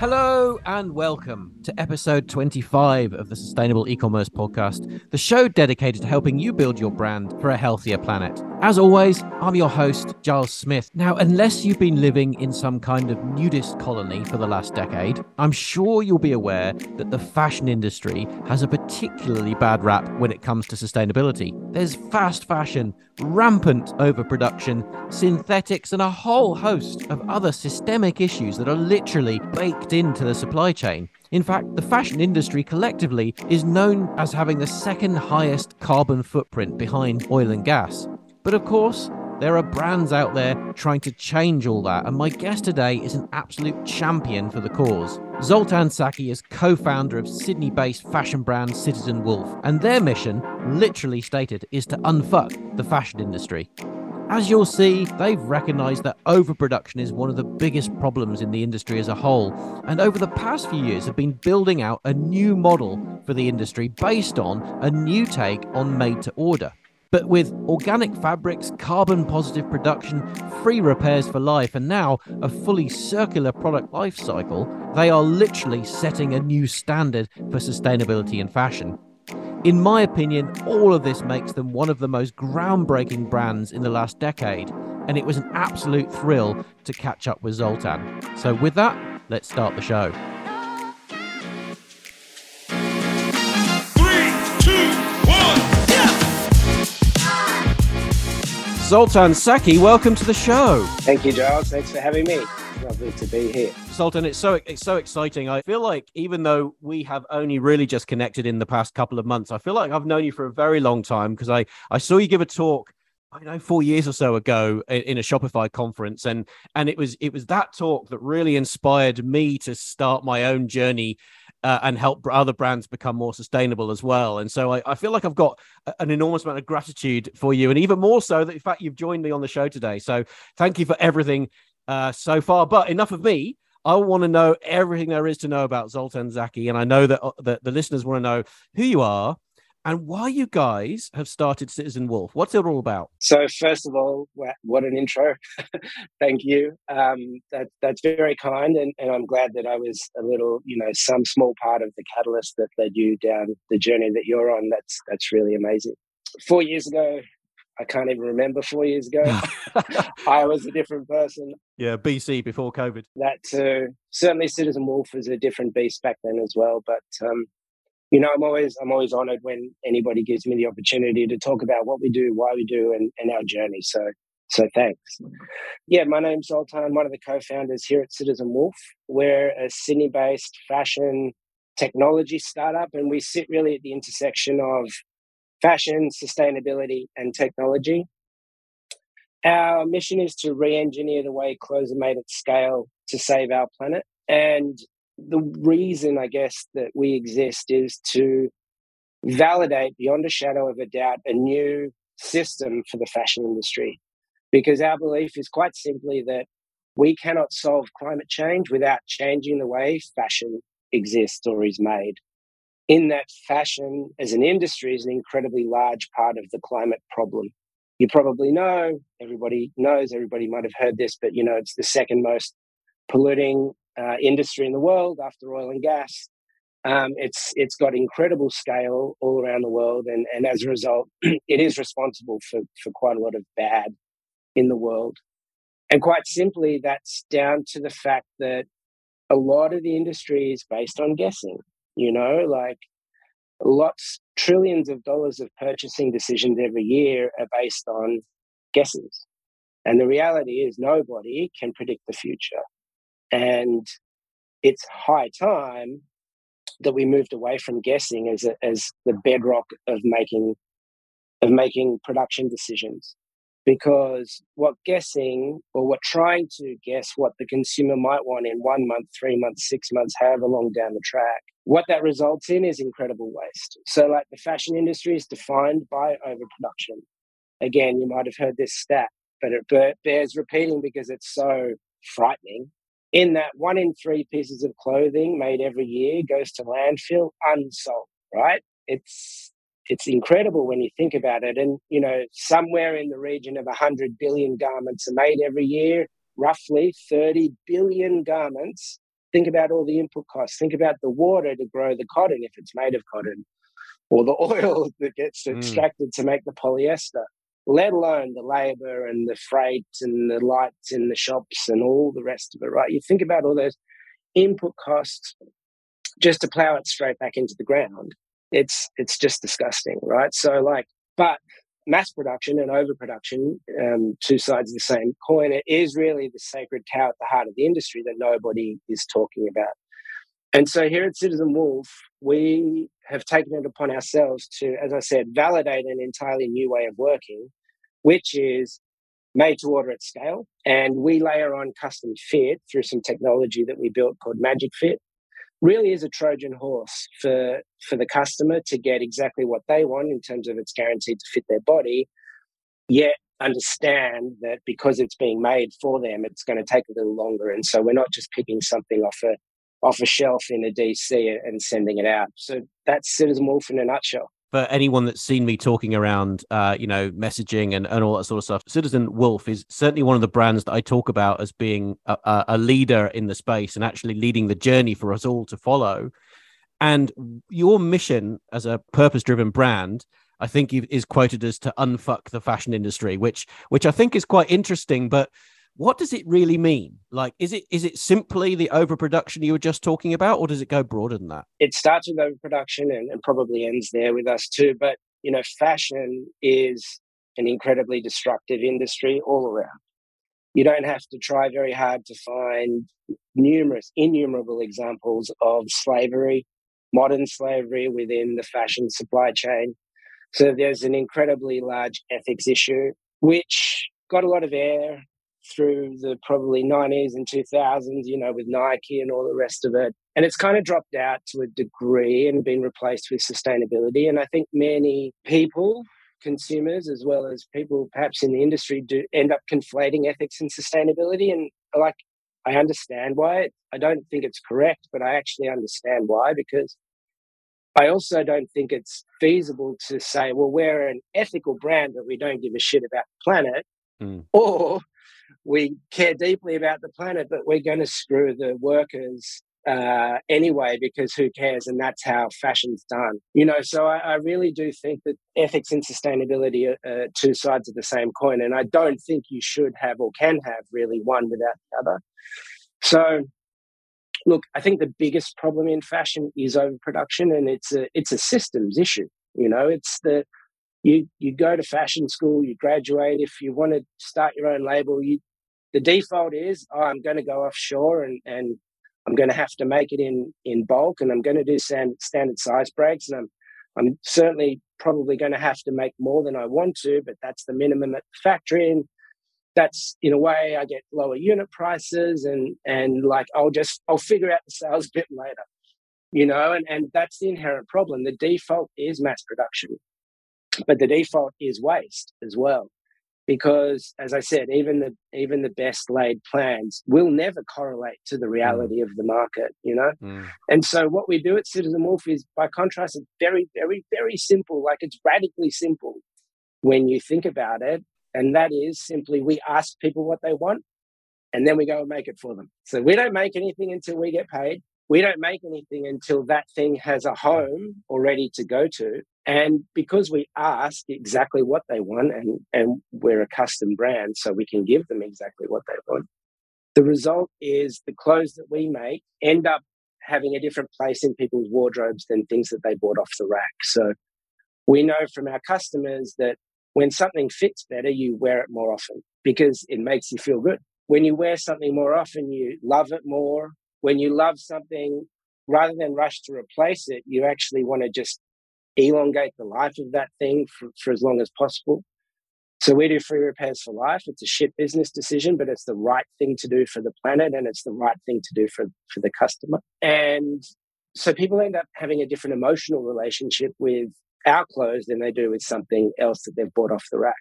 Hello and welcome to episode 25 of the Sustainable E-commerce podcast, the show dedicated to helping you build your brand for a healthier planet. As always, I'm your host, Giles Smith. Now, unless you've been living in some kind of nudist colony for the last decade, I'm sure you'll be aware that the fashion industry has a particularly bad rap when it comes to sustainability. There's fast fashion, rampant overproduction, synthetics, and a whole host of other systemic issues that are literally baked into the supply chain. In fact, the fashion industry collectively is known as having the second highest carbon footprint behind oil and gas. But of course, there are brands out there trying to change all that, and my guest today is an absolute champion for the cause. Zoltan Csaki is co founder of Sydney based fashion brand Citizen Wolf, and their mission, literally stated, is to unfuck the fashion industry. As you'll see, they've recognised that overproduction is one of the biggest problems in the industry as a whole, and over the past few years have been building out a new model for the industry based on a new take on made to order. But with organic fabrics, carbon positive production, free repairs for life, and now a fully circular product life cycle, they are literally setting a new standard for sustainability in fashion. In my opinion, all of this makes them one of the most groundbreaking brands in the last decade, and it was an absolute thrill to catch up with Zoltan. So, with that, let's start the show. Zoltan Csaki, welcome to the show. Thank you, Giles. Thanks for having me. It's lovely to be here. Zoltan, it's so it's so exciting. I feel like even though we have only really just connected in the past couple of months, I feel like I've known you for a very long time because I I saw you give a talk I know four years or so ago in a Shopify conference, and and it was it was that talk that really inspired me to start my own journey uh, and help other brands become more sustainable as well. And so I, I, feel like I've got an enormous amount of gratitude for you, and even more so that in fact you've joined me on the show today. So thank you for everything uh, so far. But enough of me. I want to know everything there is to know about Zoltan Csaki, and I know that, uh, that the listeners want to know who you are, and why you guys have started Citizen Wolf. What's it all about? So, first of all, what an intro! Thank you. Um, that, that's very kind, and, and I'm glad that I was a little, you know, some small part of the catalyst that led you down the journey that you're on. That's that's really amazing. Four years ago, I can't even remember four years ago. I was a different person. Yeah, BC before COVID. That too. Certainly, Citizen Wolf was a different beast back then as well. But um, you know, I'm always I'm always honored when anybody gives me the opportunity to talk about what we do, why we do, and, and our journey. So so thanks. Yeah, my name's Zoltan, I'm one of the co-founders here at Citizen Wolf. We're a Sydney-based fashion technology startup, and we sit really at the intersection of fashion, sustainability, and technology. Our mission is to re-engineer the way clothes are made at scale to save our planet. And the reason, I guess, that we exist is to validate beyond a shadow of a doubt a new system for the fashion industry. Because our belief is quite simply that we cannot solve climate change without changing the way fashion exists or is made. In that fashion as an industry is an incredibly large part of the climate problem. You probably know, everybody knows, everybody might have heard this, but you know, it's the second most polluting uh, industry in the world after oil and gas. Um, it's it's got incredible scale all around the world, and, and as a result, it is responsible for, for quite a lot of bad in the world. And quite simply, that's down to the fact that a lot of the industry is based on guessing. You know, like lots, trillions of dollars of purchasing decisions every year are based on guesses. And the reality is, nobody can predict the future. And it's high time that we moved away from guessing as a, as the bedrock of making of making production decisions because what guessing or what trying to guess what the consumer might want in one month, three months, six months, however long down the track, what that results in is incredible waste. So, like the fashion industry is defined by overproduction. Again, you might have heard this stat, but it bears repeating because it's so frightening in that one in three pieces of clothing made every year goes to landfill unsold, right? It's it's incredible when you think about it. And you know, somewhere in the region of hundred billion garments are made every year. roughly 30 billion garments. Think about all the input costs. Think about the water to grow the cotton if it's made of cotton, or the oil that gets mm. extracted mm. to make the polyester, let alone the labor and the freight and the lights in the shops and all the rest of it, right? You think about all those input costs just to plow it straight back into the ground. It's it's just disgusting, right? So like, but mass production and overproduction, um, two sides of the same coin, it is really the sacred cow at the heart of the industry that nobody is talking about. And so here at Citizen Wolf, we have taken it upon ourselves to, as I said, validate an entirely new way of working, which is made to order at scale. And we layer on custom fit through some technology that we built called Magic Fit. Really is a Trojan horse for, for the customer to get exactly what they want in terms of it's guaranteed to fit their body, yet understand that because it's being made for them, it's going to take a little longer. And so we're not just picking something off a off a shelf in a DC and sending it out. So that's Citizen Wolf in a nutshell. For anyone that's seen me talking around, uh, you know, messaging and, and all that sort of stuff, Citizen Wolf is certainly one of the brands that I talk about as being a, a leader in the space and actually leading the journey for us all to follow. And your mission as a purpose-driven brand I think is quoted as to unfuck the fashion industry, which which I think is quite interesting. But what does it really mean? Like is it is it simply the overproduction you were just talking about or does it go broader than that? It starts with overproduction and, and probably ends there with us too but you know fashion is an incredibly destructive industry all around. You don't have to try very hard to find numerous innumerable examples of slavery modern slavery within the fashion supply chain. So there's an incredibly large ethics issue which got a lot of air through the probably 90s and 2000s, you know, with Nike and all the rest of it. And it's kind of dropped out to a degree and been replaced with sustainability. And I think many people, consumers, as well as people perhaps in the industry, do end up conflating ethics and sustainability. And like, I understand why. I don't think it's correct, but I actually understand why because I also don't think it's feasible to say, well, we're an ethical brand, but we don't give a shit about the planet. Mm. Or we care deeply about the planet, but we're going to screw the workers uh, anyway because who cares? And that's how fashion's done. You know, so I, I really do think that ethics and sustainability are, two sides of the same coin, and I don't think you should have or can have really one without the other. So. Look, I think the biggest problem in fashion is overproduction, and it's a it's a systems issue. You know, it's the you you go to fashion school, you graduate. If you want to start your own label, you the default is oh, I'm going to go offshore and and I'm going to have to make it in in bulk, and I'm going to do standard standard size breaks, and I'm I'm certainly probably going to have to make more than I want to, but that's the minimum at the factory. And that's in a way I get lower unit prices, and and like I'll just I'll figure out the sales a bit later, you know, and and that's the inherent problem. The default is mass production but the default is waste as well because as i said even the even the best laid plans will never correlate to the reality mm. of the market you know mm. and so what we do at citizen wolf is by contrast it's very very very simple like it's radically simple when you think about it and that is simply we ask people what they want and then we go and make it for them so we don't make anything until we get paid we don't make anything until that thing has a home or ready to go to. And because we ask exactly what they want and, and we're a custom brand, so we can give them exactly what they want, the result is the clothes that we make end up having a different place in people's wardrobes than things that they bought off the rack. So we know from our customers that when something fits better, you wear it more often because it makes you feel good. When you wear something more often, you love it more, when you love something, rather than rush to replace it, you actually want to just elongate the life of that thing for, for as long as possible. So we do free repairs for life. It's a shit business decision, but it's the right thing to do for the planet and it's the right thing to do for, for the customer. And so people end up having a different emotional relationship with our clothes than they do with something else that they've bought off the rack.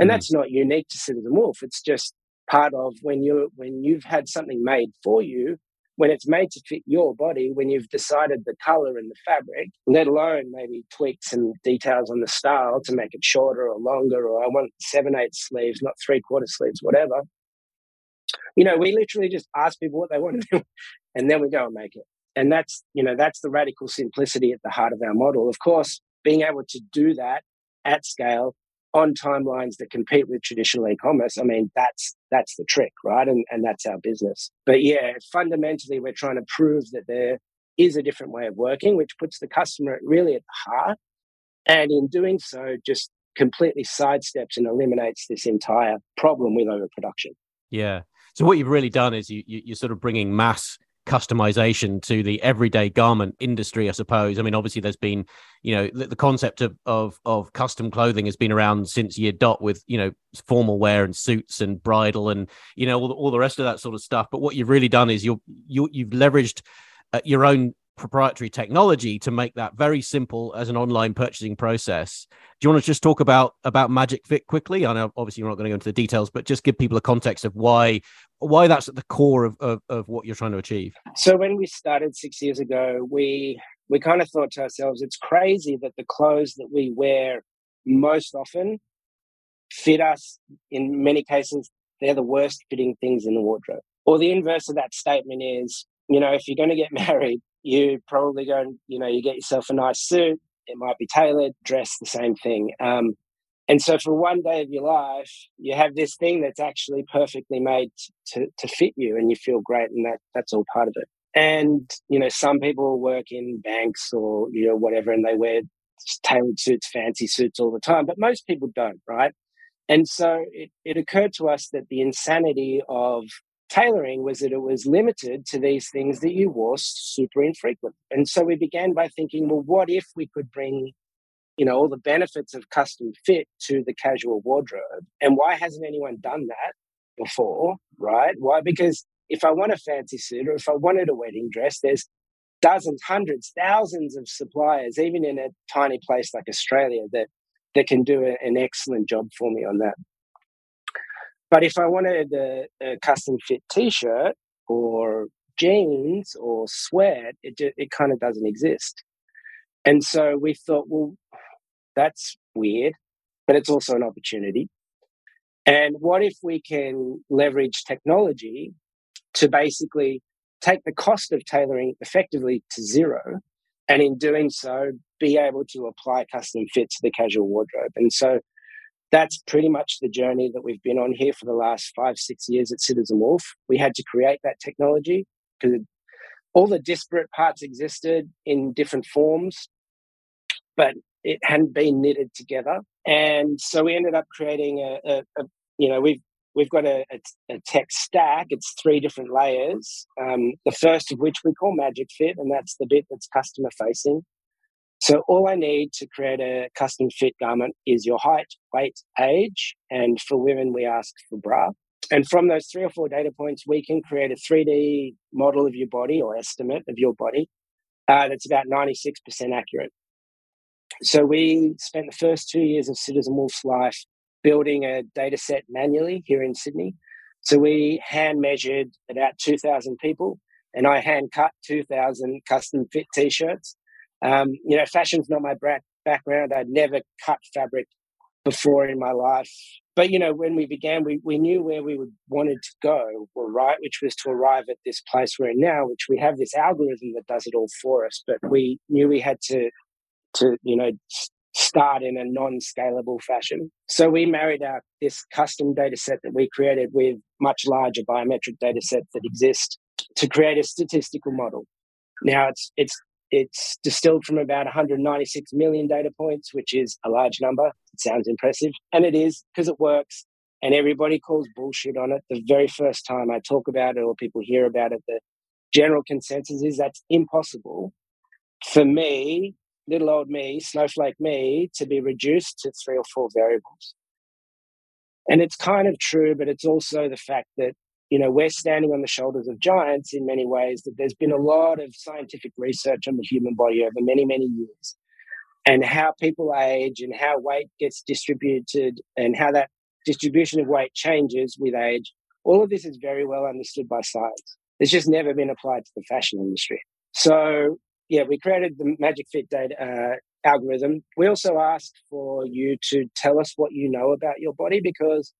And mm. that's not unique to Citizen Wolf. It's just part of when you when you've had something made for you when it's made to fit your body, when you've decided the color and the fabric, let alone maybe tweak some details on the style to make it shorter or longer, or I want seven eight sleeves, not three quarter sleeves, whatever. You know, we literally just ask people what they want to do and then we go and make it. And that's, you know, that's the radical simplicity at the heart of our model. Of course, being able to do that at scale on timelines that compete with traditional e-commerce, I mean, that's that's the trick, right? And and that's our business. But yeah, fundamentally, we're trying to prove that there is a different way of working, which puts the customer really at the heart, and in doing so, just completely sidesteps and eliminates this entire problem with overproduction. Yeah. So what you've really done is you, you you're sort of bringing mass customization to the everyday garment industry i suppose i mean obviously there's been you know the, the, concept of, of of custom clothing has been around since year dot with you know formal wear and suits and bridal and you know all the, all the rest of that sort of stuff but what you've really done is you're you, you've leveraged uh, your own proprietary technology to make that very simple as an online purchasing process. Do you want to just talk about about Magic Fit quickly? I know obviously you're not going to go into the details, but just give people a context of why why that's at the core of, of, of what you're trying to achieve. So when we started six years ago, we we kind of thought to ourselves, it's crazy that the clothes that we wear most often fit us in many cases they're the worst fitting things in the wardrobe. Or the inverse of that statement is, you know, if you're going to get married, you probably go and you know you get yourself a nice suit it might be tailored dress the same thing um, and so for one day of your life you have this thing that's actually perfectly made to, to fit you and you feel great and that that's all part of it and you know some people work in banks or you know whatever and they wear tailored suits fancy suits all the time but most people don't right and so it, it occurred to us that the insanity of tailoring was that it was limited to these things that you wore super infrequent. And so we began by thinking, well, what if we could bring, you know, all the benefits of custom fit to the casual wardrobe? And why hasn't anyone done that before? Right? Why? Because if I want a fancy suit or if I wanted a wedding dress, there's dozens, hundreds, thousands of suppliers, even in a tiny place like Australia, that that can do a, an excellent job for me on that. But if I wanted a, a custom fit T-shirt or jeans or sweat, it it kind of doesn't exist. And so we thought, well, that's weird, but it's also an opportunity. And what if we can leverage technology to basically take the cost of tailoring effectively to zero, and in doing so, be able to apply custom fit to the casual wardrobe? And so that's pretty much the journey that we've been on here for the last five, six years at Citizen Wolf. We had to create that technology because all the disparate parts existed in different forms, but it hadn't been knitted together. And so we ended up creating a, a, a you know, we've we've got a, a, a, tech stack. It's three different layers. Um, the first of which we call Magic Fit, and that's the bit that's customer facing. So all I need to create a custom fit garment is your height, weight, age, and for women we ask for bra. And from those three or four data points, we can create a 3D model of your body or estimate of your body uh, that's about 96% accurate. So we spent the first two years of Citizen Wolf's life building a data set manually here in Sydney. So we hand measured about 2,000 people and I hand cut 2,000 custom fit t shirts um, you know, fashion's not my background. I'd never cut fabric before in my life. But, you know, when we began, we, we knew where we would, wanted to go, right, which was to arrive at this place we're in now, which we have this algorithm that does it all for us. But we knew we had to, to you know, start in a non-scalable fashion. So we married our this custom data set that we created with much larger biometric data sets that exist to create a statistical model. Now it's it's it's distilled from about 196 million data points, which is a large number. It sounds impressive, and it is because it works. And everybody calls bullshit on it. The very first time I talk about it or people hear about it, the general consensus is that's impossible for me, little old me, snowflake me, to be reduced to three or four variables. And it's kind of true, but it's also the fact that you know, we're standing on the shoulders of giants in many ways, that there's been a lot of scientific research on the human body over many, many years and how people age and how weight gets distributed and how that distribution of weight changes with age. All of this is very well understood by science. It's just never been applied to the fashion industry. So, yeah, we created the Magic Fit data uh, algorithm. We also asked for you to tell us what you know about your body because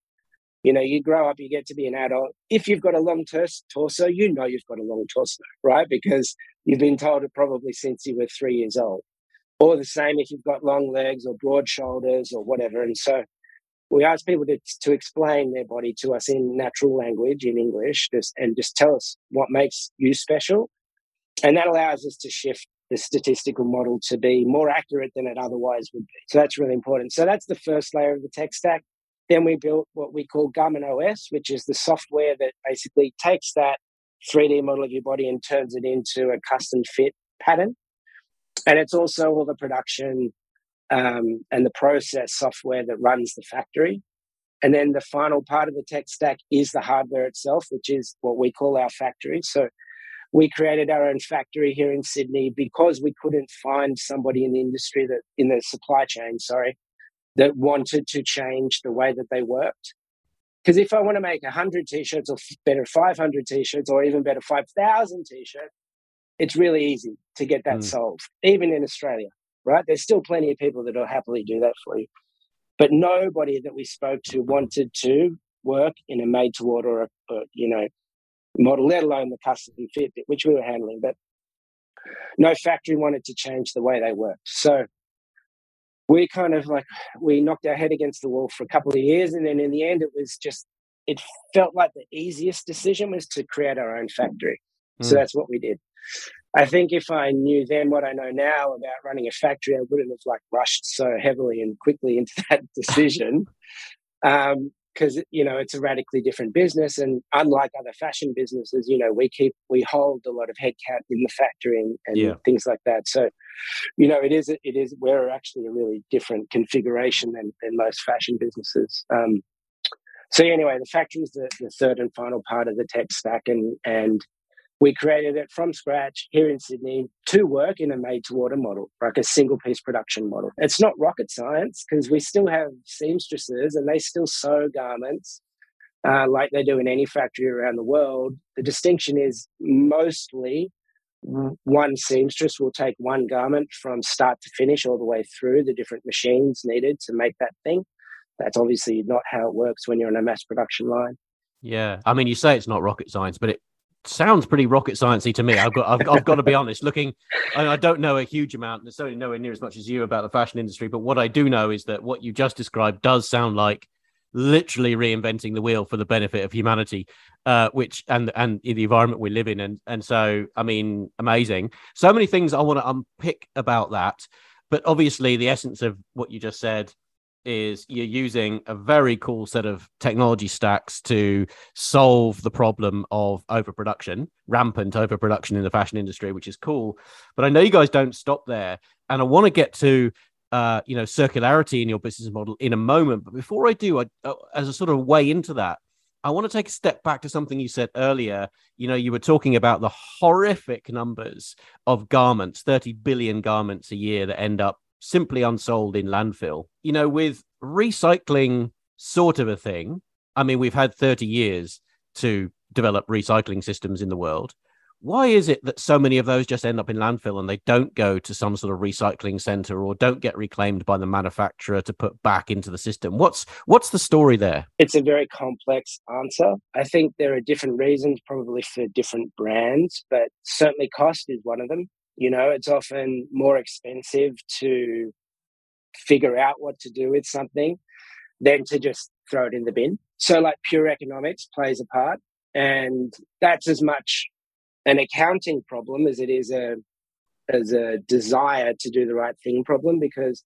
You know, you grow up, you get to be an adult. If you've got a long torso, you know you've got a long torso, right? Because you've been told it probably since you were three years old. Or the same if you've got long legs or broad shoulders or whatever. And so we ask people to, to explain their body to us in natural language, in English, just, and just tell us what makes you special. And that allows us to shift the statistical model to be more accurate than it otherwise would be. So that's really important. So that's the first layer of the tech stack. Then we built what we call Garment OS, which is the software that basically takes that 3D model of your body and turns it into a custom fit pattern. And it's also all the production um, and the process software that runs the factory. And then the final part of the tech stack is the hardware itself, which is what we call our factory. So we created our own factory here in Sydney because we couldn't find somebody in the industry that in the supply chain, sorry, that wanted to change the way that they worked. Because if I want to make 100 t-shirts or better 500 t-shirts or even better 5,000 t-shirts, it's really easy to get that mm. solved, even in Australia right? There's still plenty of people that will happily do that for you. But nobody that we spoke to wanted to work in a made to order, you know, model, let alone the custom fit, which we were handling. But no factory wanted to change the way they worked. So we kind of like, we knocked our head against the wall for a couple of years. And then in the end, it was just, it felt like the easiest decision was to create our own factory. Mm. So that's what we did. I think if I knew then what I know now about running a factory, I wouldn't have like rushed so heavily and quickly into that decision. Because you know it's a radically different business, and unlike other fashion businesses, you know we keep we hold a lot of headcount in the factory and, and yeah. things like that. So, you know, it is it is we're actually a really different configuration than, than most fashion businesses. Um, so anyway, the factory is the, the third and final part of the tech stack, and and we created it from scratch here in Sydney to work in a made to order model, like a single piece production model. It's not rocket science because we still have seamstresses and they still sew garments uh, like they do in any factory around the world. The distinction is mostly one seamstress will take one garment from start to finish all the way through the different machines needed to make that thing. That's obviously not how it works when you're on a mass production line. Yeah, I mean, you say it's not rocket science, but it sounds pretty rocket sciencey to me. I've got I've, I've got to be honest. Looking, I, don't know a huge amount, necessarily nowhere near as much as you about the fashion industry. But what I do know is that what you just described does sound like literally reinventing the wheel for the benefit of humanity, uh, which and and the environment we live in. And and so I mean, amazing. So many things I want to unpick about that. But obviously, the essence of what you just said is you're using a very cool set of technology stacks to solve the problem of overproduction, rampant overproduction in the fashion industry, which is cool. But I know you guys don't stop there, and I want to get to uh, you know circularity in your business model in a moment. But before I do, I, uh, as a sort of way into that, I want to take a step back to something you said earlier. You know, you were talking about the horrific numbers of garments, 30 billion garments a year that end up simply unsold in landfill. You know, with recycling sort of a thing, I mean, we've had 30 years to develop recycling systems in the world. Why is it that so many of those just end up in landfill and they don't go to some sort of recycling center or don't get reclaimed by the manufacturer to put back into the system? What's what's the story there? It's a very complex answer. I think there are different reasons probably for different brands, but certainly cost is one of them. You know, it's often more expensive to figure out what to do with something than to just throw it in the bin. So, like, pure economics plays a part. And that's as much an accounting problem as it is a as a desire to do the right thing problem because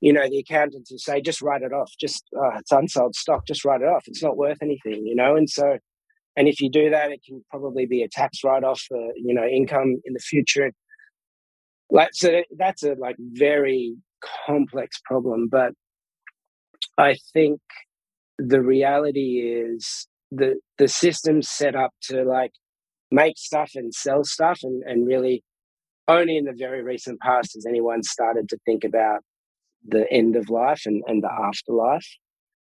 you know the accountants will say just write it off just oh, it's unsold stock just write it off it's not worth anything you know and so and if you do that it can probably be a tax write-off for you know income in the future like so that's a like very complex problem but i think the reality is the the system's set up to like make stuff and sell stuff and, and really only in the very recent past has anyone started to think about the end of life and, and the afterlife.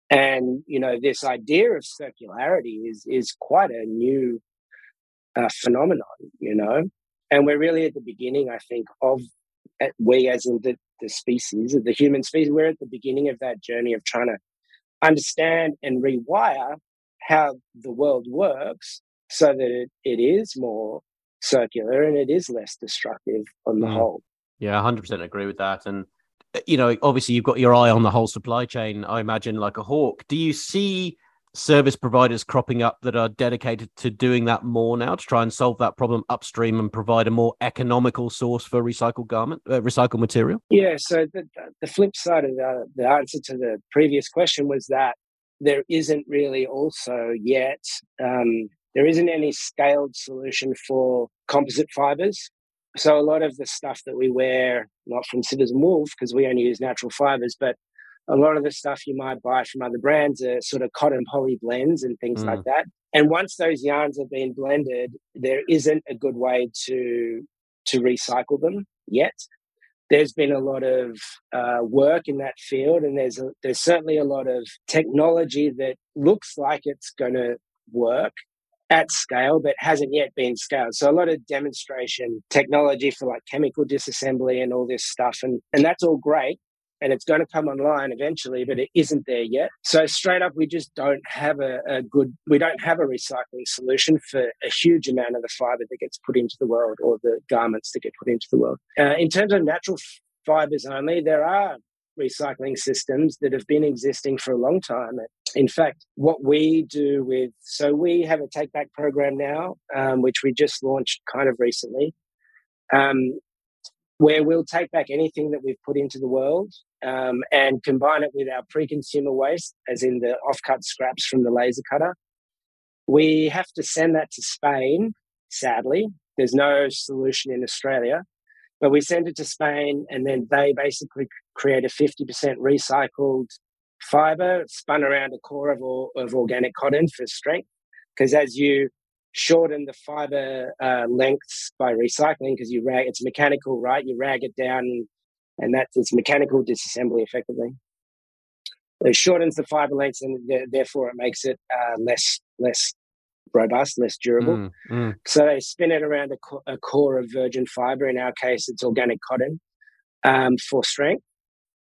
And you know this idea of circularity is is quite a new uh, phenomenon you know and we're really at the beginning, I think, of we as in the, the species, the human species, we're at the beginning of that journey of trying to understand and rewire how the world works so that it, it is more circular and it is less destructive on the mm. whole. Yeah, 100% agree with that. And, you know, obviously you've got your eye on the whole supply chain, I imagine, like a hawk. Do you see service providers cropping up that are dedicated to doing that more now to try and solve that problem upstream and provide a more economical source for recycled garment, uh, recycled material? Yeah. So the, the flip side of the, the answer to the previous question was that there isn't really also yet um, there isn't any scaled solution for composite fibers. So a lot of the stuff that we wear, not from Citizen Wolf, because we only use natural fibers, but a lot of the stuff you might buy from other brands are sort of cotton poly blends and things mm. like that. And once those yarns have been blended, there isn't a good way to to recycle them yet. There's been a lot of uh, work in that field, and there's a, there's certainly a lot of technology that looks like it's going to work at scale, but hasn't yet been scaled. So a lot of demonstration technology for like chemical disassembly and all this stuff, and and that's all great and it's going to come online eventually, but it isn't there yet. So straight up, we just don't have a, a, good, we don't have a recycling solution for a huge amount of the fiber that gets put into the world or the garments that get put into the world. Uh, in terms of natural fibers only, there are recycling systems that have been existing for a long time. In fact, what we do with, so we have a take back program now, um, which we just launched kind of recently. Um, where we'll take back anything that we've put into the world um, and combine it with our pre-consumer waste, as in the off-cut scraps from the laser cutter. We have to send that to Spain. Sadly, there's no solution in Australia, but we send it to Spain, and then they basically create a 50% recycled fiber spun around a core of, of organic cotton for strength. Because as you shorten the fiber uh, lengths by recycling because you rag it's mechanical right you rag it down and that's it's mechanical disassembly effectively. It shortens the fiber lengths and th- therefore it makes it uh, less less robust less durable. Mm, mm. so they spin it around a, co- a, core of virgin fiber. In our case it's organic cotton um, for strength.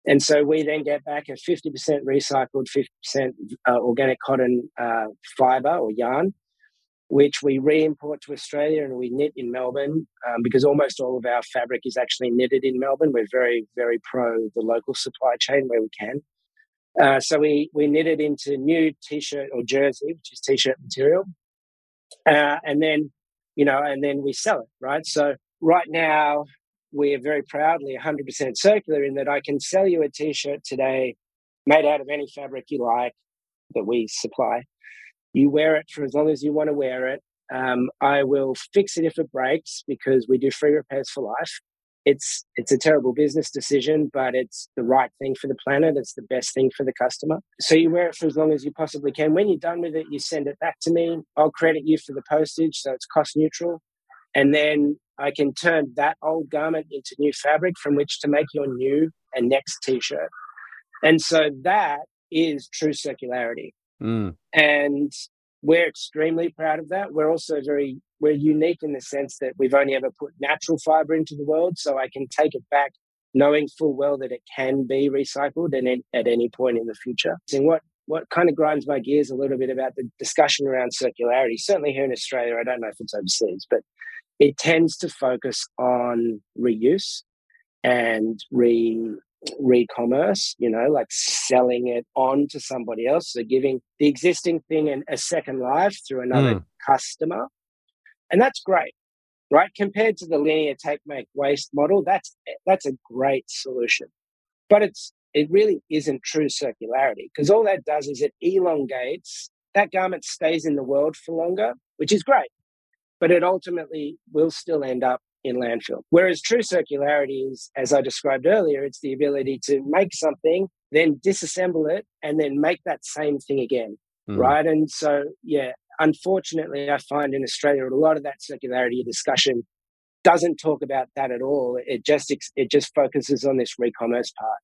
And so we then get back a 50% recycled 50% uh, organic cotton uh, fiber or yarn which we re-import to Australia and we knit in Melbourne um, because almost all of our fabric is actually knitted in Melbourne. We're very, very pro the local supply chain where we can. Uh, so we we knit it into new t-shirt or jersey, which is t-shirt material, uh, and then you know, and then we sell it, right? So right now we are very proudly 100% circular in that I can sell you a t-shirt today made out of any fabric you like that we supply you wear it for as long as you want to wear it. Um, I will fix it if it breaks because we do free repairs for life. It's it's a terrible business decision, but it's the right thing for the planet. It's the best thing for the customer. So you wear it for as long as you possibly can. When you're done with it, you send it back to me. I'll credit you for the postage, so it's cost neutral, and then I can turn that old garment into new fabric from which to make your new and next t-shirt. And so that is true circularity. Mm. And we're extremely proud of that. We're also very we're unique in the sense that we've only ever put natural fiber into the world, so I can take it back knowing full well that it can be recycled and at any point in the future. And what what kind of grinds my gears a little bit about the discussion around circularity, certainly here in Australia, I don't know if it's overseas, but it tends to focus on reuse and re re-commerce you know like selling it on to somebody else so giving the existing thing an, a second life through another mm. customer. And that's great right? Compared to the linear take make waste model that's that's a great solution. But it's it really isn't true circularity because all that does is it elongates that garment stays in the world for longer which is great but it ultimately will still end up in landfill. Whereas true circularity is, as I described earlier, it's the ability to make something, then disassemble it, and then make that same thing again. Mm. Right. And so, yeah, unfortunately, I find in Australia a lot of that circularity discussion doesn't talk about that at all. It just it just focuses on this re-commerce part,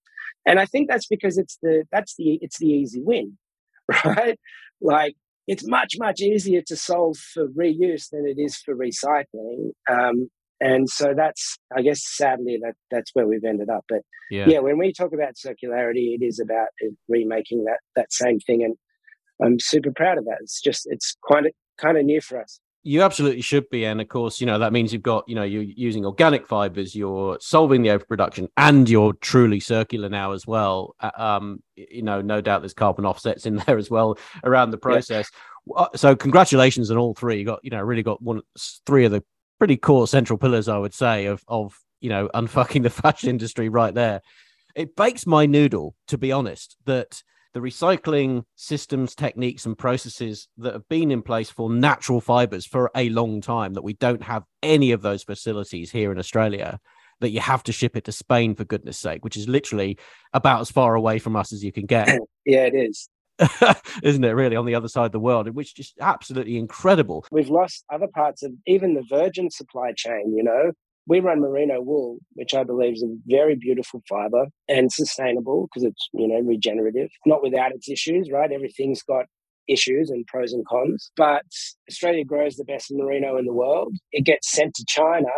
and I think that's because it's the that's the it's the easy win, right? Like it's much much easier to solve for reuse than it is for recycling. Um, and so that's I guess sadly that that's where we've ended up. But yeah, yeah when we talk about circularity, it is about remaking that that same thing, and I'm super proud of that. It's just it's quite kind of new for us. You absolutely should be, and of course, you know that means you've got you know you're using organic fibers, you're solving the overproduction, and you're truly circular now as well. Uh, um, you know, no doubt there's carbon offsets in there as well around the process. Yeah. So, congratulations on all three. You got you know really got one three of the pretty core central pillars, I would say, of of you know unfucking the fashion industry right there. It bakes my noodle, to be honest, that the recycling systems, techniques, and processes that have been in place for natural fibers for a long time, that we don't have any of those facilities here in Australia, that you have to ship it to Spain for goodness sake, which is literally about as far away from us as you can get. yeah, it is. Isn't it really on the other side of the world, which is just absolutely incredible. We've lost other parts of even the virgin supply chain, you know, we run merino wool, which I believe is a very beautiful fiber and sustainable because it's, you know, regenerative, not without its issues, right? Everything's got issues and pros and cons. But Australia grows the best merino in the world. It gets sent to China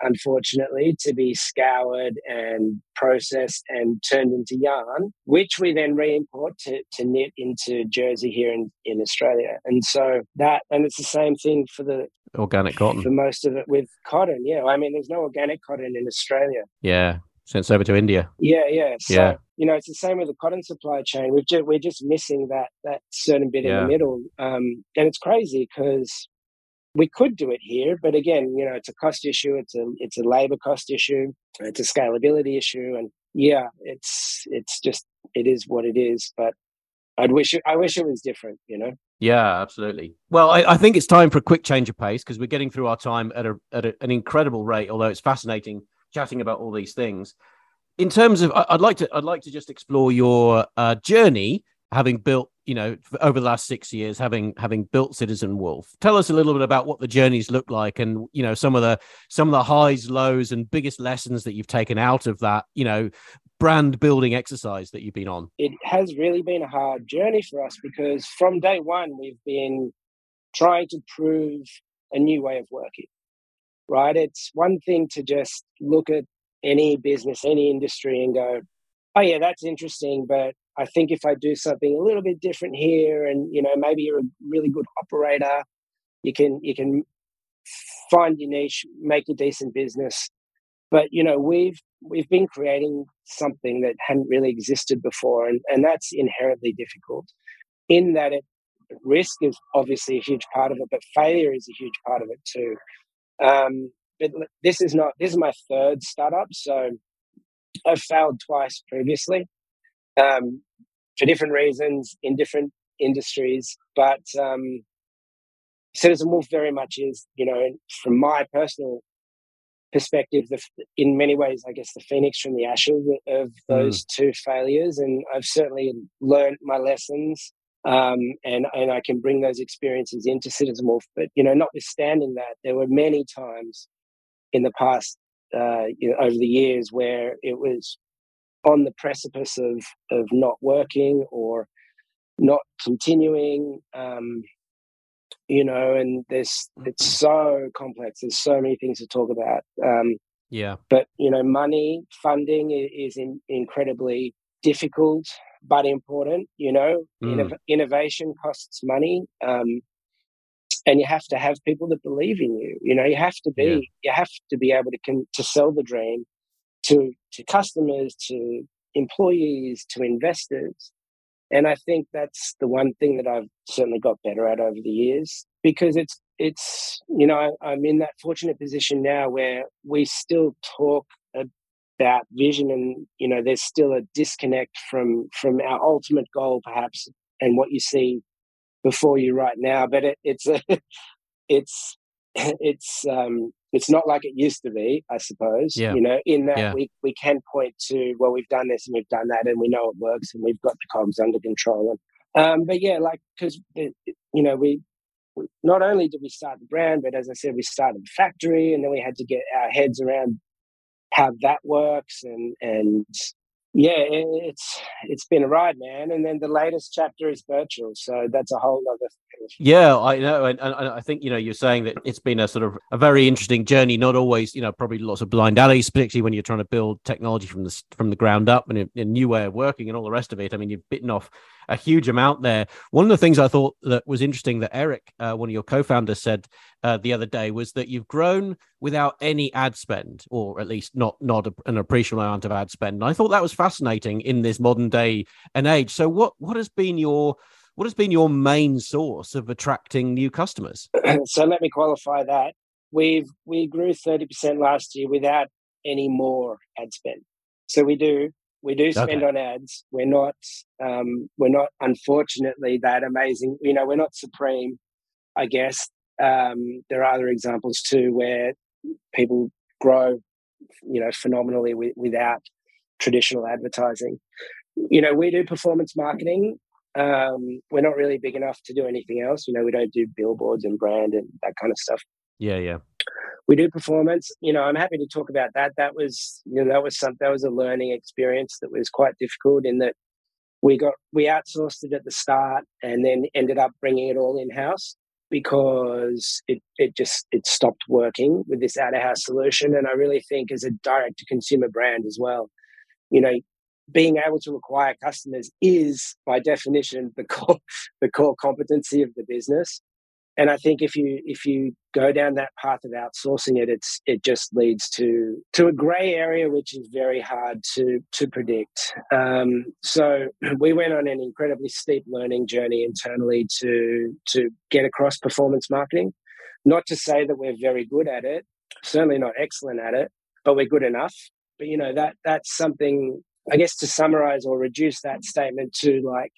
unfortunately, to be scoured and processed and turned into yarn, which we then re-import to, to knit into jersey here in, in Australia. And so that, and it's the same thing for the organic cotton. For most of it with cotton, yeah. I mean, there's no organic cotton in Australia. Yeah, sent over to India. Yeah, yeah. So, yeah. you know, it's the same with the cotton supply chain. We've just, we're just missing that that certain bit yeah. in the middle, um, and it's crazy because we could do it here, but again, you know, it's a cost issue. It's a it's a labor cost issue. It's a scalability issue, and yeah, it's it's just it is what it is. But I'd wish it, I wish it was different. You know. Yeah, absolutely. Well, I, I think it's time for a quick change of pace because we're getting through our time at a at a, an incredible rate. Although it's fascinating chatting about all these things. In terms of, I'd like to I'd like to just explore your uh, journey having built you know over the last six years having having built citizen wolf. Tell us a little bit about what the journeys look like and you know some of the some of the highs lows and biggest lessons that you've taken out of that you know brand building exercise that you've been on. It has really been a hard journey for us because from day one we've been trying to prove a new way of working right? It's one thing to just look at any business any industry and go oh yeah that's interesting but I think if I do something a little bit different here, and you know, maybe you're a really good operator, you can you can find your niche, make a decent business. But you know, we've we've been creating something that hadn't really existed before, and, and that's inherently difficult. In that, it risk is obviously a huge part of it, but failure is a huge part of it too. Um, but this is not this is my third startup, so I've failed twice previously um, for different reasons in different industries. But um, Citizen Wolf very much is, you know, from my personal perspective, the, in many ways, I guess the phoenix from the ashes of those mm. two failures. And I've certainly learned my lessons. Um, and and I can bring those experiences into Citizen Wolf. But you know, notwithstanding that, there were many times in the past, uh, you know, over the years, where it was on the precipice of of not working or not continuing um, you know and there's it's so complex. There's so many things to talk about um, yeah. but you know money funding is in, incredibly difficult but important you know? Mm. innovation costs money um, and you have to have people that believe in you you know? You have to be yeah. you have to be able to con- to sell the dream to to customers, to employees, to investors. And I think that's the one thing that I've certainly got better at over the years because it's it's you know I'm in that fortunate position now where we still talk about vision and you know there's still a disconnect from from our ultimate goal perhaps and what you see before you right now but it, it's a it's it's um it's not like it used to be, I suppose. Yeah. You know, in that yeah. we, we can point to, well, we've done this and we've done that and we know it works and we've got the cogs under control. And, um, but yeah, like, because, you know, we, not only did we start the brand, but as I said, we started the factory and then we had to get our heads around how that works and, and, yeah, it's it's been a ride, man. And then the latest chapter is virtual, so that's a whole other. Thing. Yeah, I know, and, and, I think you know you're saying that it's been a sort of a very interesting journey. Not always, you know, probably lots of blind alleys, particularly when you're trying to build technology from the from the ground up and a, a new way of working and all the rest of it. I mean, you've bitten off a huge amount there. One of the things I thought that was interesting that Eric, uh, one of your co-founders, said uh, the other day was that you've grown without any ad spend, or at least not not a, an appreciable amount of ad spend. And I thought that was fascinating in this modern day and age. So, what what has been your what has been your main source of attracting new customers? so let me qualify that. We've we grew 30% last year without any more ad spend. So we do we do spend okay. on ads. We're not um, we're not unfortunately that amazing. You know, we're not supreme. I guess um, there are other examples too where people grow, you know, phenomenally w- without traditional advertising. You know, we do performance marketing. Um, we're not really big enough to do anything else. You know, we don't do billboards and brand and that kind of stuff. Yeah, yeah we do performance. You know, I'm happy to talk about that. That was, you know, that was some that was a learning experience that was quite difficult in that we got we outsourced it at the start and then ended up bringing it all in house because it it just it stopped working with this out of house solution. And I really think as a direct to consumer brand as well, you know, being able to acquire customers is by definition the core the core competency of the business and I think if you if you go down that path of outsourcing it, it's it just leads to to a grey area which is very hard to to predict. Um, so we went on an incredibly steep learning journey internally to to get across performance marketing. Not to say that we're very good at it, certainly not excellent at it, but we're good enough. But you know that that's something I guess to summarize or reduce that statement to like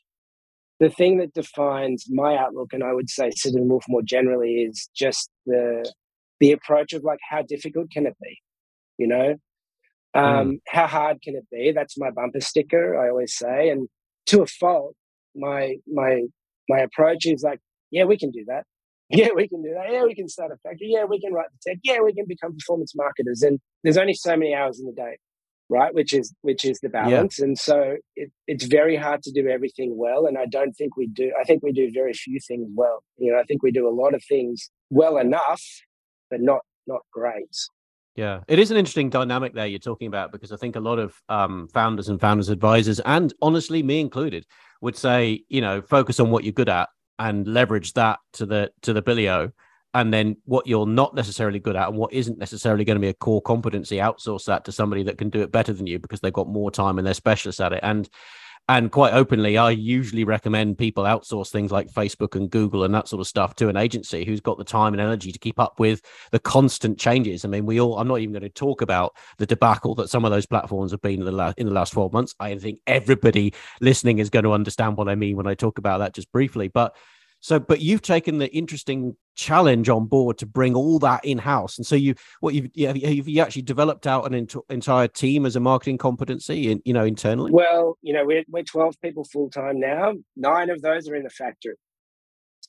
the thing that defines my outlook, and I would say Citizen Wolf more generally, is just the the approach of like how difficult can it be, you know, um, mm. how hard can it be? That's my bumper sticker. I always say, and to a fault, my my my approach is like, yeah, we can do that. Yeah, we can do that. Yeah, we can start a factory. Yeah, we can write the tech. Yeah, we can become performance marketers. And there's only so many hours in the day right? Which is which is the balance. Yeah. and so it, it's very hard to do everything well and i don't think we do i think we do very few things well. You know i think we do a lot of things well enough but not not great. Yeah, it is an interesting dynamic there you're talking about because I think a lot of um, founders and founders advisors, and honestly, me included, would say, you know, focus on what you're good at and leverage that to the to the billio and then what you're not necessarily good at and what isn't necessarily going to be a core competency outsource that to somebody that can do it better than you because they've got more time and they're specialists at it. And and quite openly i usually recommend people outsource things like facebook and google and that sort of stuff to an agency who's got the time and energy to keep up with the constant changes. I mean we all i'm not even going to talk about the debacle that some of those platforms have been in the last in the last 12 months. I think everybody listening is going to understand what i mean when i talk about that just briefly. But so, but you've taken the interesting challenge on board to bring all that in house, and so you what you've you, you actually developed out an ent- entire team as a marketing competency, in, you know, internally. Well, you know, we're we're twelve people full time now. Nine of those are in the factory.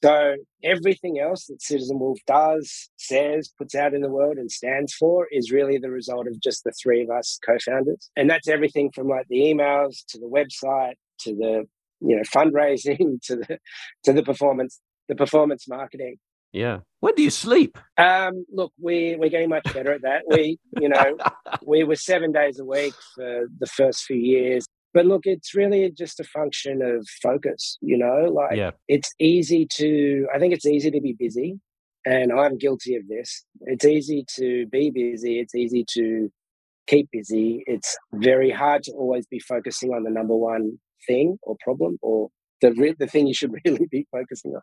So everything else that Citizen Wolf does, says, puts out in the world, and stands for is really the result of just the three of us co-founders, and that's everything from like the emails to the website to the you know fundraising to the to the performance the performance marketing. Yeah. When do you sleep? Um look we we're getting much better at that. We you know we were seven days a week for the first few years. But look it's really just a function of focus you know? Like yeah. it's easy to i think it's easy to be busy and i'm guilty of this. It's easy to be busy. It's easy to keep busy. It's very hard to always be focusing on the number one thing or problem or the, re- the thing you should really be focusing on.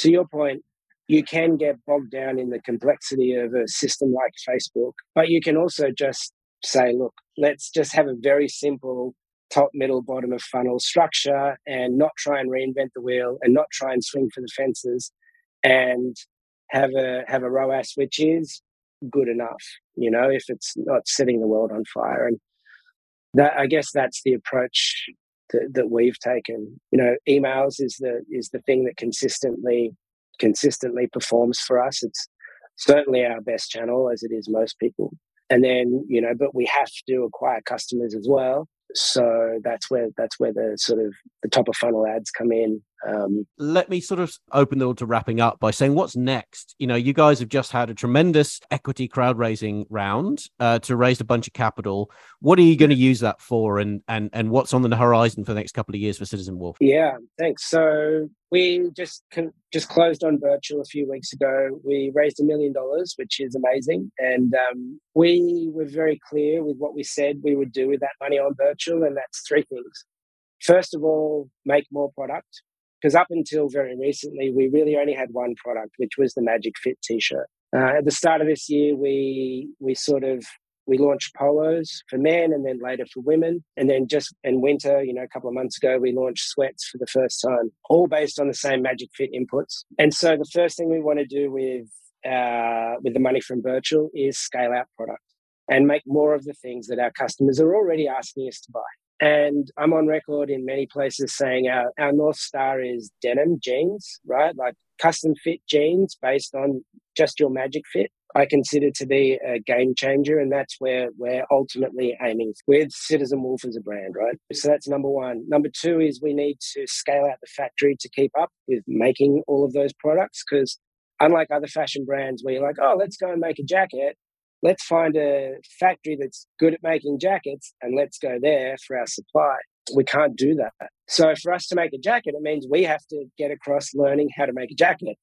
To your point, you can get bogged down in the complexity of a system like Facebook, but you can also just say, look, let's just have a very simple top, middle, bottom of funnel structure and not try and reinvent the wheel and not try and swing for the fences and have a have a ROAS which is good enough, you know, if it's not setting the world on fire. And that I guess that's the approach that, that we've taken. You know, emails is the is the thing that consistently consistently performs for us. It's certainly our best channel, as it is most people. And then, you know, but we have to acquire customers as well. so that's where that's where the sort of the top of funnel ads come in. Um, Let me sort of open the door to wrapping up by saying what's next. You know, you guys have just had a tremendous equity crowd raising round uh, to raise a bunch of capital. What are you going to use that for, and and and what's on the horizon for the next couple of years for Citizen Wolf? Yeah, thanks. So we just just closed on Birchal a few weeks ago. We raised a million dollars, which is amazing, and um, we were very clear with what we said we would do with that money on Birchal, and that's three things. First of all, make more product because up until very recently, we really only had one product, which was the Magic Fit T-shirt. Uh, at the start of this year, we we sort of we launched polos for men and then later for women. And then just in winter, you know, a couple of months ago, we launched sweats for the first time, all based on the same Magic Fit inputs. And so the first thing we want to do with uh, with the money from Birchal is scale out product and make more of the things that our customers are already asking us to buy. And I'm on record in many places saying our, our North Star is denim jeans, right? Like custom fit jeans based on just your magic fit. I consider to be a game changer, and that's where we're ultimately aiming with Citizen Wolf as a brand, right? So that's number one. Number two is we need to scale out the factory to keep up with making all of those products because unlike other fashion brands where you're like, oh, let's go and make a jacket, let's find a factory that's good at making jackets and let's go there for our supply. We can't do that. So for us to make a jacket, it means we have to get across learning how to make a jacket.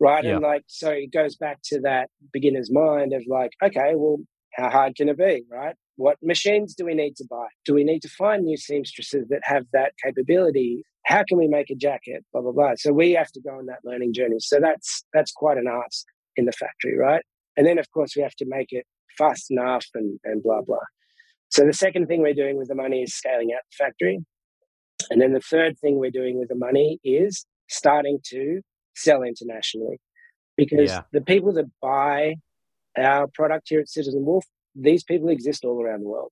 Right. Yeah. And like, so it goes back to that beginner's mind of like, okay, well, how hard can it be? Right. What machines do we need to buy? Do we need to find new seamstresses that have that capability? How can we make a jacket? Blah, blah, blah. So we have to go on that learning journey. So that's, that's quite an ask in the factory, right? And then, of course, we have to make it fast enough and, and blah, blah. So the second thing we're doing with the money is scaling out the factory. And then the third thing we're doing with the money is starting to sell internationally. Because yeah. the people that buy our product here at Citizen Wolf, these people exist all around the world.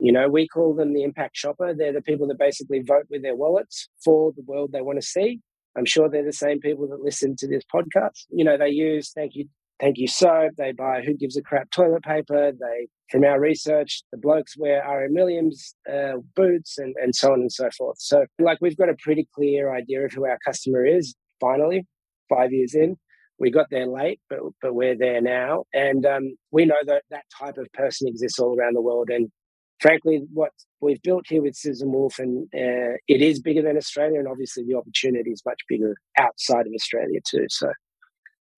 You know, we call them the impact shopper. They're the people that basically vote with their wallets for the world they want to see. I'm sure they're the same people that listen to this podcast. You know, they use thank you thank you soap. They buy who gives a crap toilet paper. They, from our research, the blokes wear RM Williams uh, boots and, and so on and so forth. So, like, we've got a pretty clear idea of who our customer is. Finally, five years in, we got there late, but but we're there now, and um, we know that that type of person exists all around the world. And frankly, what we've built here with Citizen Wolf, and uh, it is bigger than Australia, and obviously the opportunity is much bigger outside of Australia too. So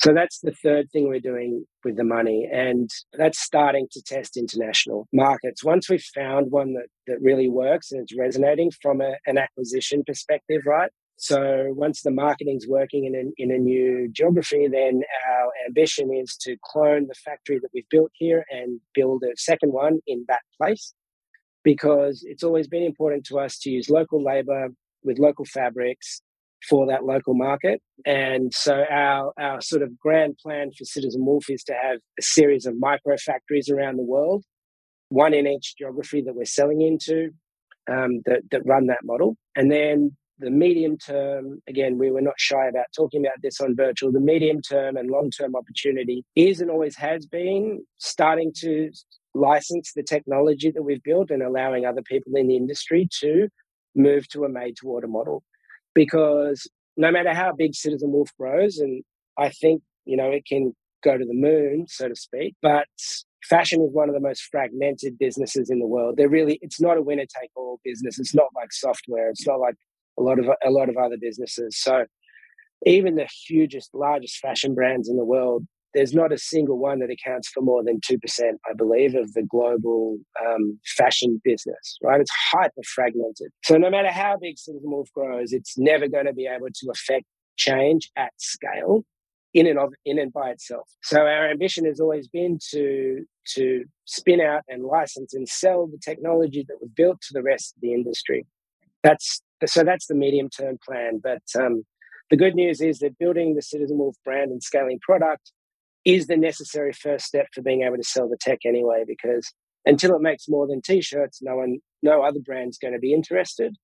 so that's the third thing we're doing with the money. And that's starting to test international markets. Once we've found one that, that really works and it's resonating from a, an acquisition perspective, right? So once the marketing's working in a, in a new geography, then our ambition is to clone the factory that we've built here and build a second one in that place. Because it's always been important to us to use local labor with local fabrics for that local market. And so our, our sort of grand plan for Citizen Wolf is to have a series of micro factories around the world, one in each geography that we're selling into um, that, that run that model. And then the medium term, again, we were not shy about talking about this on Birchal. The medium term and long term opportunity is and always has been starting to license the technology that we've built and allowing other people in the industry to move to a made to order model because no matter how big Citizen Wolf grows, and I think, you know, it can go to the moon, so to speak, but fashion is one of the most fragmented businesses in the world. They're really, it's not a winner take all business. It's not like software. It's not like a lot of, a lot of other businesses. So even the hugest, largest fashion brands in the world there's not a single one that accounts for more than 2%, I believe, of the global um, fashion business, right? It's hyper fragmented. So no matter how big Citizen Wolf grows, it's never going to be able to affect change at scale in and of in and by itself. So our ambition has always been to to spin out and license and sell the technology that we've built to the rest of the industry. That's so that's the medium term plan. But um, the good news is that building the Citizen Wolf brand and scaling product is the necessary first step for being able to sell the tech anyway, because until it makes more than t-shirts, no one, no other brand's going to be interested.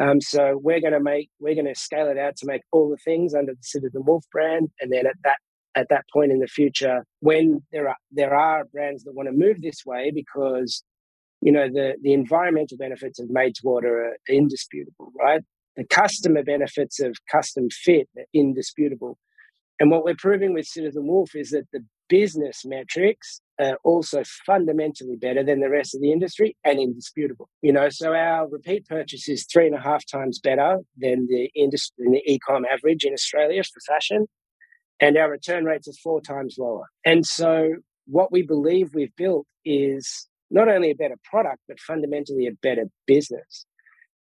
Um, so we're going to make, we're going to scale it out to make all the things under the Citizen Wolf brand, and then at that at that point in the future, when there are there are brands that want to move this way because you know, the, the environmental benefits of made to order are indisputable, right? The customer benefits of custom fit are indisputable. And what we're proving with Citizen Wolf is that the business metrics are also fundamentally better than the rest of the industry and indisputable. You know, so our repeat purchase is three and a half times better than the industry, the e-com average in Australia for fashion, and our return rates are four times lower. And so, what we believe we've built is not only a better product, but fundamentally a better business.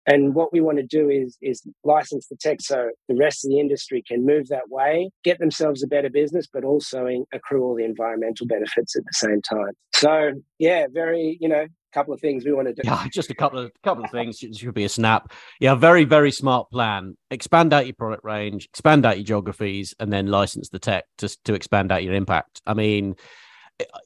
And what we want to do is is license the tech so the rest of the industry can move that way, get themselves a better business, but also accrue all the environmental benefits at the same time. So yeah, very you know couple of things we want to do. Yeah, just a couple of couple of things. It should be a snap. Yeah, very very smart plan. Expand out your product range, expand out your geographies, and then license the tech to to expand out your impact. I mean,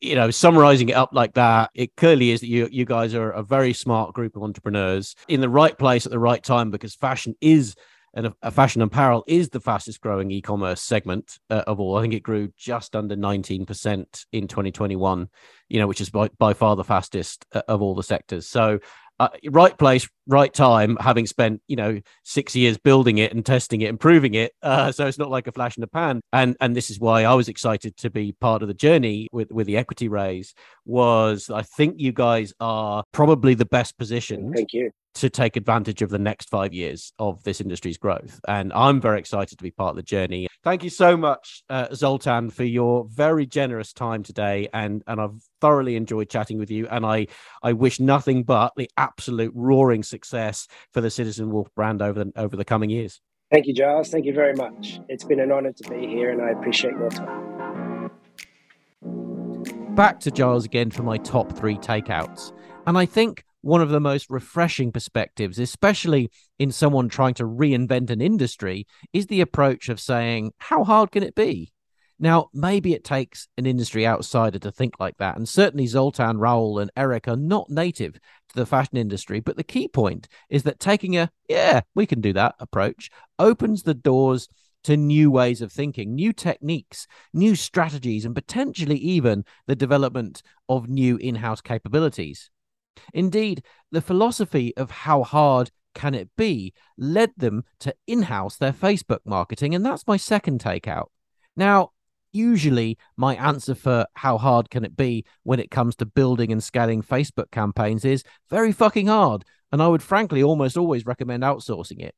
you know, summarizing it up like that, it clearly is that you you guys are a very smart group of entrepreneurs in the right place at the right time because fashion is and a fashion apparel is the fastest growing e-commerce segment uh, of all. I think it grew just under 19% in 2021, you know, which is by, by far the fastest uh, of all the sectors. So uh, right place, right time, having spent you know six years building it and testing it, improving it. Uh, so it's not like a flash in the pan. And and this is why I was excited to be part of the journey with with the equity raise. Was I think you guys are probably the best positioned. Thank you to take advantage of the next five years of this industry's growth. And I'm very excited to be part of the journey. Thank you so much, uh, Zoltan, for your very generous time today. And, and I've thoroughly enjoyed chatting with you. And I, I wish nothing but the absolute roaring success for the Citizen Wolf brand over the, over the coming years. Thank you, Giles. Thank you very much. It's been an honor to be here, and I appreciate your time. Back to Giles again for my top three takeouts. And I think one of the most refreshing perspectives, especially in someone trying to reinvent an industry, is the approach of saying, How hard can it be? Now, maybe it takes an industry outsider to think like that. And certainly Zoltan, Raul, and Eric are not native to the fashion industry. But the key point is that taking a, yeah, we can do that approach opens the doors to new ways of thinking, new techniques, new strategies, and potentially even the development of new in house capabilities. Indeed, the philosophy of how hard can it be led them to in house their Facebook marketing. And that's my second takeout. Now, usually my answer for how hard can it be when it comes to building and scaling Facebook campaigns is very fucking hard. And I would frankly almost always recommend outsourcing it.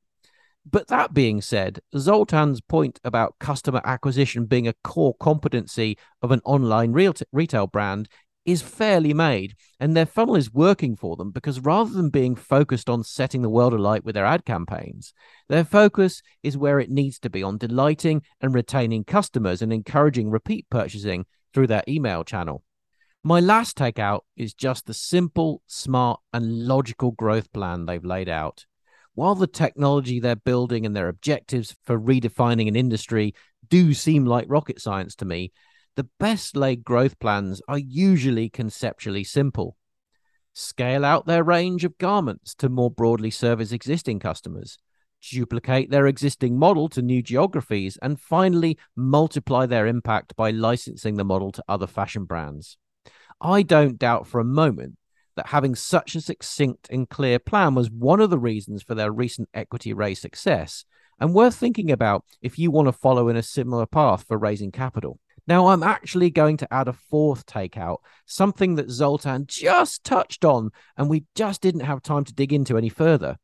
But that being said, Zoltan's point about customer acquisition being a core competency of an online retail brand is fairly made and their funnel is working for them because rather than being focused on setting the world alight with their ad campaigns, their focus is where it needs to be on delighting and retaining customers and encouraging repeat purchasing through their email channel. My last takeout is just the simple, smart, and logical growth plan they've laid out. While the technology they're building and their objectives for redefining an industry do seem like rocket science to me, the best laid growth plans are usually conceptually simple. Scale out their range of garments to more broadly serve service existing customers, duplicate their existing model to new geographies, and finally multiply their impact by licensing the model to other fashion brands. I don't doubt for a moment that having such a succinct and clear plan was one of the reasons for their recent equity raise success, and worth thinking about if you want to follow in a similar path for raising capital. Now, I'm actually going to add a fourth takeout, something that Zoltan just touched on, and we just didn't have time to dig into any further.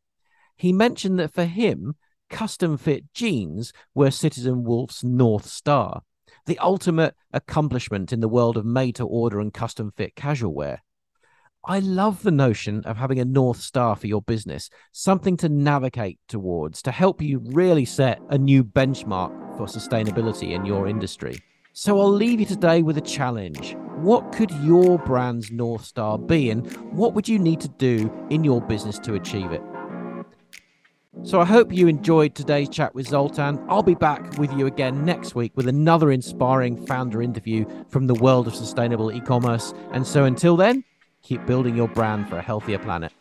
He mentioned that for him, custom fit jeans were Citizen Wolf's North Star, the ultimate accomplishment in the world of made to order and custom fit casual wear. I love the notion of having a North Star for your business, something to navigate towards to help you really set a new benchmark for sustainability in your industry. So I'll leave you today with a challenge. What could your brand's North Star be, and what would you need to do in your business to achieve it? So I hope you enjoyed today's chat with Zoltan. I'll be back with you again next week with another inspiring founder interview from the world of sustainable e commerce. And so until then, keep building your brand for a healthier planet.